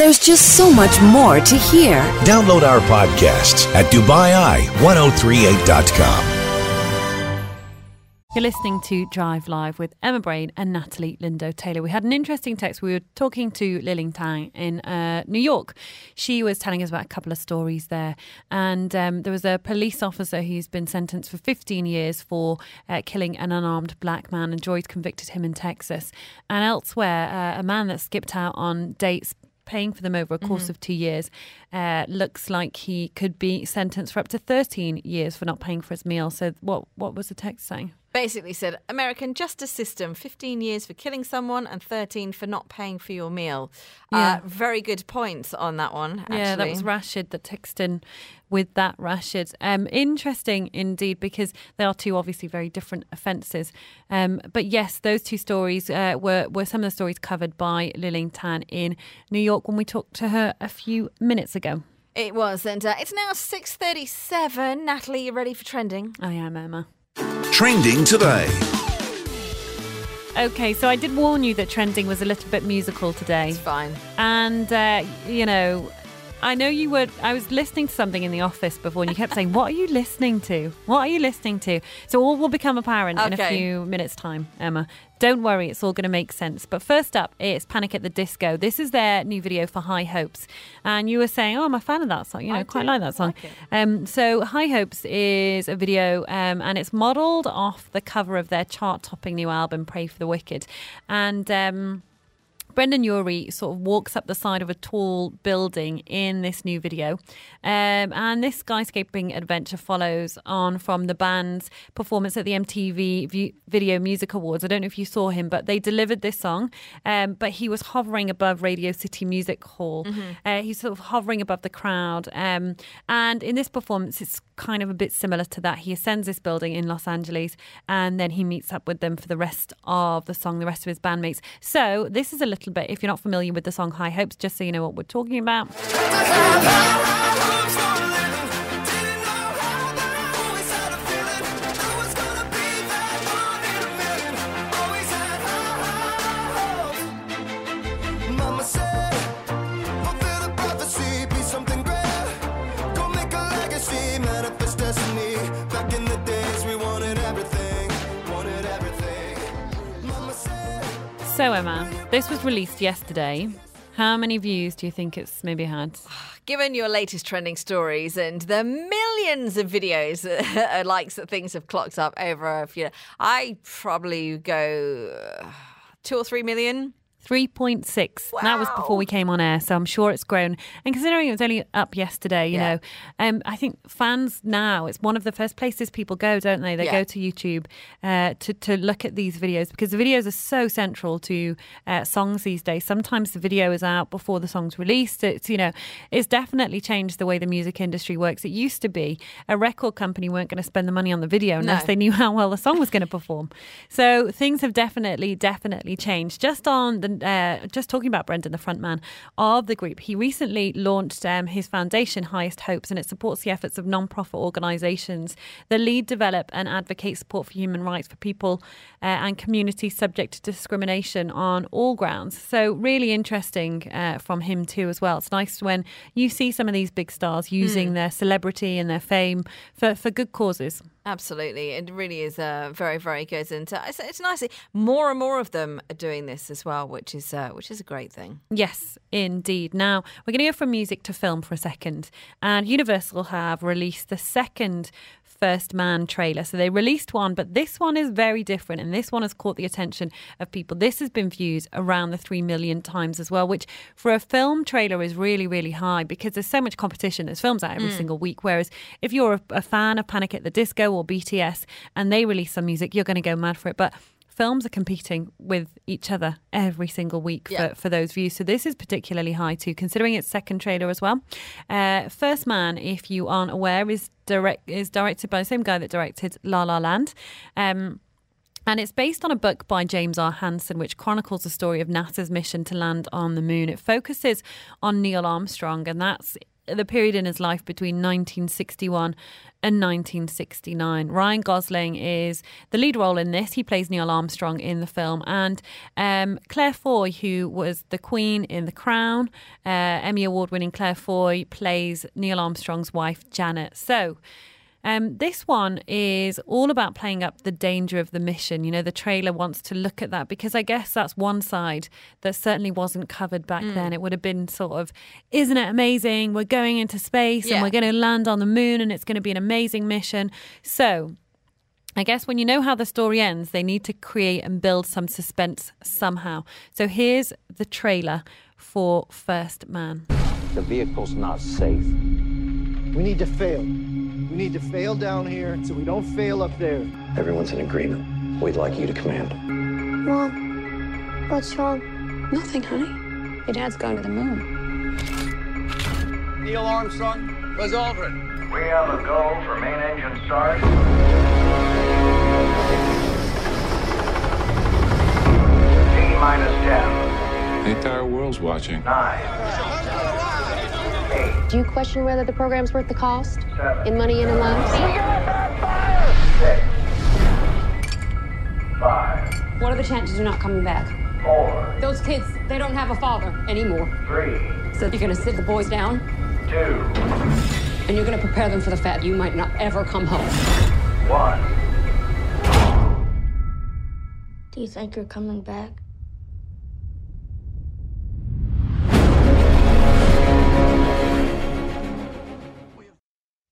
There's just so much more to hear. Download our podcasts at Dubai1038.com. You're listening to Drive Live with Emma Brain and Natalie Lindo Taylor. We had an interesting text. We were talking to Liling Tang in uh, New York. She was telling us about a couple of stories there. And um, there was a police officer who's been sentenced for 15 years for uh, killing an unarmed black man, and Joy's convicted him in Texas. And elsewhere, uh, a man that skipped out on dates paying for them over a course Mhm. of two years, uh, looks like he could be sentenced for up to 13 years for not paying for his meal. So, what what was the text saying? Basically said American justice system 15 years for killing someone and 13 for not paying for your meal. Yeah. Uh, very good points on that one, actually. Yeah, that was Rashid that texted in with that Rashid. Um, interesting indeed because they are two obviously very different offences. Um, but yes, those two stories uh, were were some of the stories covered by Liling Tan in New York when we talked to her a few minutes ago. It was, and uh, it's now 6.37. Natalie, you ready for trending? I am Emma. Trending today. Okay, so I did warn you that trending was a little bit musical today. It's fine. And, uh, you know, I know you were. I was listening to something in the office before, and you kept saying, What are you listening to? What are you listening to? So, all will become apparent in a Okay. few minutes' time, Emma. Don't worry, it's all going to make sense. But first up, it's Panic at the Disco. This is their new video for High Hopes. And you were saying, Oh, I'm a fan of that song. You know, quite like that song. Um, so, High Hopes is a video, um, and it's modelled off the cover of their chart topping new album, Pray for the Wicked. And. Um, Brendon Urie sort of walks up the side of a tall building in this new video. Um, and this skyscaping adventure follows on from the band's performance at the MTV Video Music Awards. I don't know if you saw him, but they delivered this song. Um, but he was hovering above Radio City Music Hall. Mhm. Uh, he's sort of hovering above the crowd. Um, and in this performance, it's kind of a bit similar to that. He ascends this building in Los Angeles and then he meets up with them for the rest of the song, the rest of his bandmates. So, this is a little bit, if you're not familiar with the song High Hopes, just so you know what we're talking about. So, Emma, this was released yesterday. How many views do you think it's maybe had? Given your latest trending stories and the millions of videos, uh, likes that things have clocked up over a few, I probably go uh, two or three million. 3.6. That was before we came on air, so I'm sure it's grown. And considering it was only up yesterday, you Yeah. know, um, I think fans now, it's one of the first places people go, don't they? They Yeah. go to YouTube uh, to, to look at these videos because the videos are so central to uh, songs these days. Sometimes the video is out before the song's released. It's, you know, it's definitely changed the way the music industry works. It used to be a record company weren't going to spend the money on the video unless No. they knew how well the song was going to perform. So things have definitely, definitely changed. Just on the, uh, just talking about Brendon, the frontman of the group, he recently launched um, his foundation, Highest Hopes, and it supports the efforts of non-profit organisations that lead, develop, and advocate support for human rights for people uh, and communities subject to discrimination on all grounds. So really interesting uh, from him too as well. It's nice when you see some of these big stars using Mm. their celebrity and their fame for, for good causes. Absolutely, it really is uh, very, very good, and uh, it's, it's nice. More and more of them are doing this as well, which is uh, which is a great thing. Yes, indeed. Now, we're going to go from music to film for a second. And Universal have released the second First Man trailer. So they released one, but this one is very different. And this one has caught the attention of people. This has been viewed around the 3 million times as well, which for a film trailer is really, really high because there's so much competition. There's films out every Mm. single week. Whereas if you're a, a fan of Panic at the Disco or BTS and they release some music, you're going to go mad for it. But films are competing with each other every single week Yeah. for, for those views. So this is particularly high too, considering its second trailer as well. Uh, First Man, if you aren't aware, is direct is directed by the same guy that directed La La Land. Um, and it's based on a book by James R. Hansen, which chronicles the story of NASA's mission to land on the moon. It focuses on Neil Armstrong, and that's the period in his life between 1961 and 1969. Ryan Gosling is the lead role in this. He plays Neil Armstrong in the film. And um, Claire Foy, who was the Queen in The Crown, uh, Emmy Award winning Claire Foy, plays Neil Armstrong's wife, Janet. So, um, this one is all about playing up the danger of the mission. You know, the trailer wants to look at that because I guess that's one side that certainly wasn't covered back Mm. then. It would have been sort of, isn't it amazing? We're going into space Yeah. and we're going to land on the moon and it's going to be an amazing mission. So, I guess when you know how the story ends, they need to create and build some suspense somehow. So here's the trailer for First Man. The vehicle's not safe. We need to fail. We need to fail down here so we don't fail up there. Everyone's in agreement. We'd like you to command. Mom, what's wrong? Nothing, honey. Your dad's going to the moon. Neil Armstrong, Buzz Aldrin. We have a go for main engine start. T minus 10, The entire world's watching. 9, Do you question whether the program's worth the cost? 7, In money and in lives? 6, 5, What are the chances you're not coming back? 4, Those kids, they don't have a father anymore. 3, So you're gonna sit the boys down 2, and you're gonna prepare them for the fact you might not ever come home. 1. Do you think you're coming back?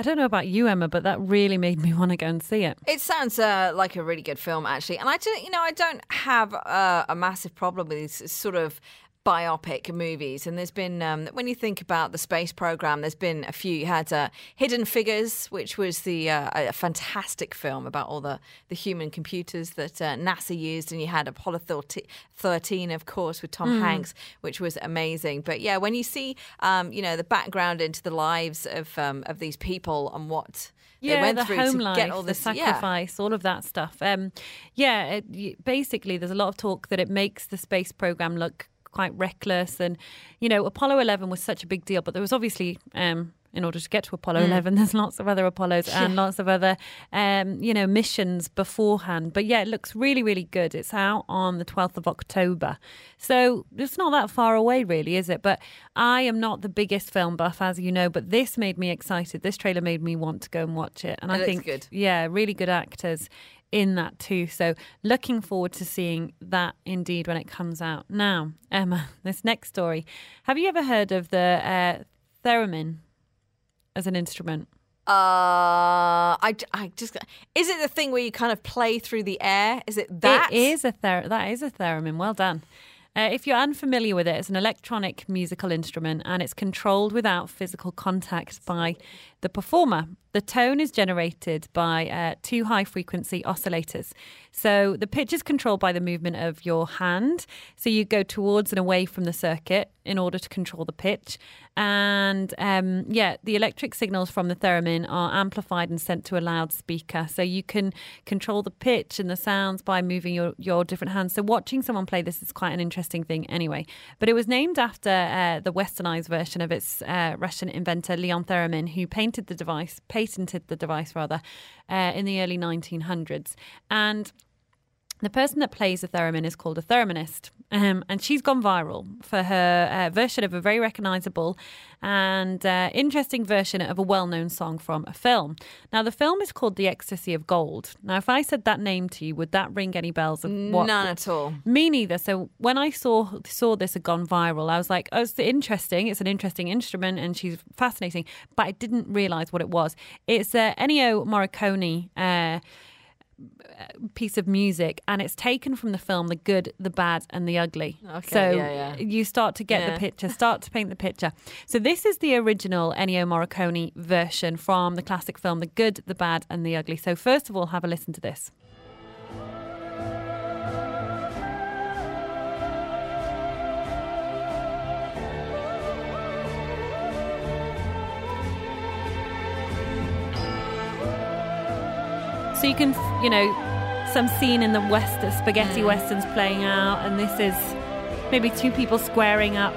I don't know about you, Emma, but that really made me want to go and see it. It sounds uh, like a really good film, actually. And I don't, you know, I don't have uh, a massive problem with these sort of biopic movies. And there's been, um, when you think about the space program, there's been a few. You had uh, Hidden Figures, which was the uh, a fantastic film about all the, the human computers that uh, NASA used. And you had Apollo 13, 13, of course, with Tom Hanks, which was amazing. But yeah, when you see, um, you know, the background into the lives of um, of these people and what they went the through home to life, get all this the yeah. sacrifice, all of that stuff. Um, yeah, it, basically, there's a lot of talk that it makes the space program look quite reckless, and you know, Apollo 11 was such a big deal, but there was obviously. Um, in order to get to Apollo 11, there's lots of other Apollos and lots of other, um, you know, missions beforehand. But yeah, it looks really, really good. It's out on the 12th of October. So it's not that far away, really, is it? But I am not the biggest film buff, as you know, but this made me excited. This trailer made me want to go and watch it. And It I think, good. yeah, really good actors in that too. So looking forward to seeing that indeed when it comes out. Now, Emma, this next story. Have you ever heard of the uh, theremin as an instrument? Uh, I, I just is it the thing where you kind of play through the air? Is it that? It is a ther- that is a theremin. Well done. Uh, if you're unfamiliar with it, it's an electronic musical instrument and it's controlled without physical contact by the performer. The tone is generated by uh, two high frequency oscillators. So the pitch is controlled by the movement of your hand. So you go towards and away from the circuit in order to control the pitch. And um, yeah, the electric signals from the theremin are amplified and sent to a loudspeaker. So you can control the pitch and the sounds by moving your, your different hands. So watching someone play this is quite an interesting thing anyway. But it was named after uh, the westernized version of its uh, Russian inventor, Leon Theremin, who painted the device, patented the device rather, uh, in the early 1900s. And the person that plays the theremin is called a thereminist, um, and she's gone viral for her uh, version of a very recognizable and uh, interesting version of a well known song from a film. Now, the film is called The Ecstasy of Gold. Now, if I said that name to you, would that ring any bells what? None at all. Me neither. So when I saw saw this had gone viral, I was like, "Oh, it's interesting. It's an interesting instrument, and she's fascinating." But I didn't realize what it was. It's uh, Ennio Morricone. Uh, piece of music and it's taken from the film the good the bad and the ugly Okay, so yeah, yeah. you start to get Yeah. the picture start to paint the picture so this is the original ennio morricone version from the classic film the good the bad and the ugly so first of all have a listen to this So you can, you know, some scene in the west, Mm. spaghetti westerns playing out, and this is maybe two people squaring up.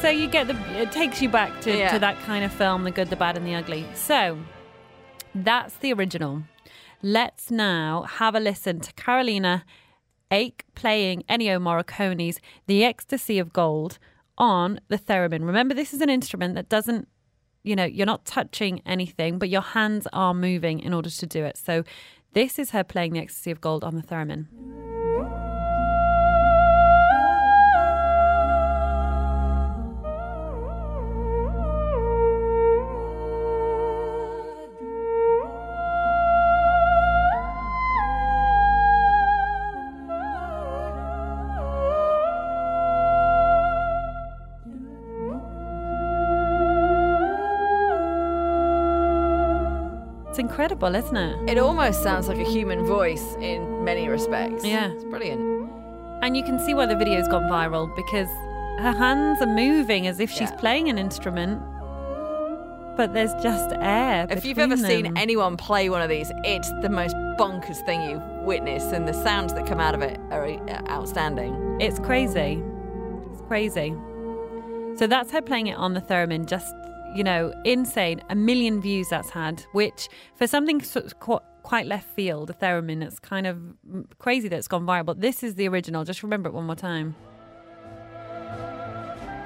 So you get the it takes you back to, Yeah. to that kind of film, the good, the bad, and the ugly. So that's the original. Let's now have a listen to Carolina Eyck playing Ennio Morricone's The Ecstasy of Gold on the theremin. Remember, this is an instrument that doesn't, you know, you're not touching anything, but your hands are moving in order to do it. So this is her playing The Ecstasy of Gold on the theremin. Incredible, isn't it? It almost sounds like a human voice in many respects. Yeah. It's brilliant. And you can see why the video's gone viral because her hands are moving as if she's Yeah. playing an instrument, but there's just air. If you've ever between seen anyone play one of these, it's the most bonkers thing you've witnessed, and the sounds that come out of it are uh, outstanding. It's crazy. It's crazy. So that's her playing it on the theremin. Just you know, insane. A million views that's had, which for something quite left field, a theremin, it's kind of crazy that it's gone viral. But this is the original. Just remember it one more time.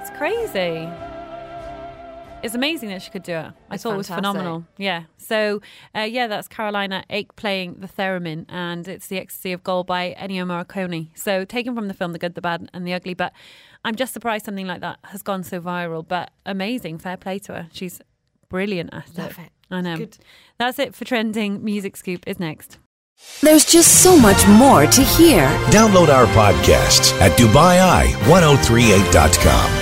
It's crazy. It's amazing that she could do it. I It's thought it was phenomenal. Yeah. So, uh, yeah, that's Carolina Eyck playing the theremin, and it's The Ecstasy of Gold by Ennio Morricone. So, taken from the film The Good, the Bad, and the Ugly. But I'm just surprised something like that has gone so viral. But amazing. Fair play to her. She's brilliant at Love it. I know. Good. That's it for Trending Music Scoop is next. There's just so much more to hear. Download our podcasts at Dubai1038.com.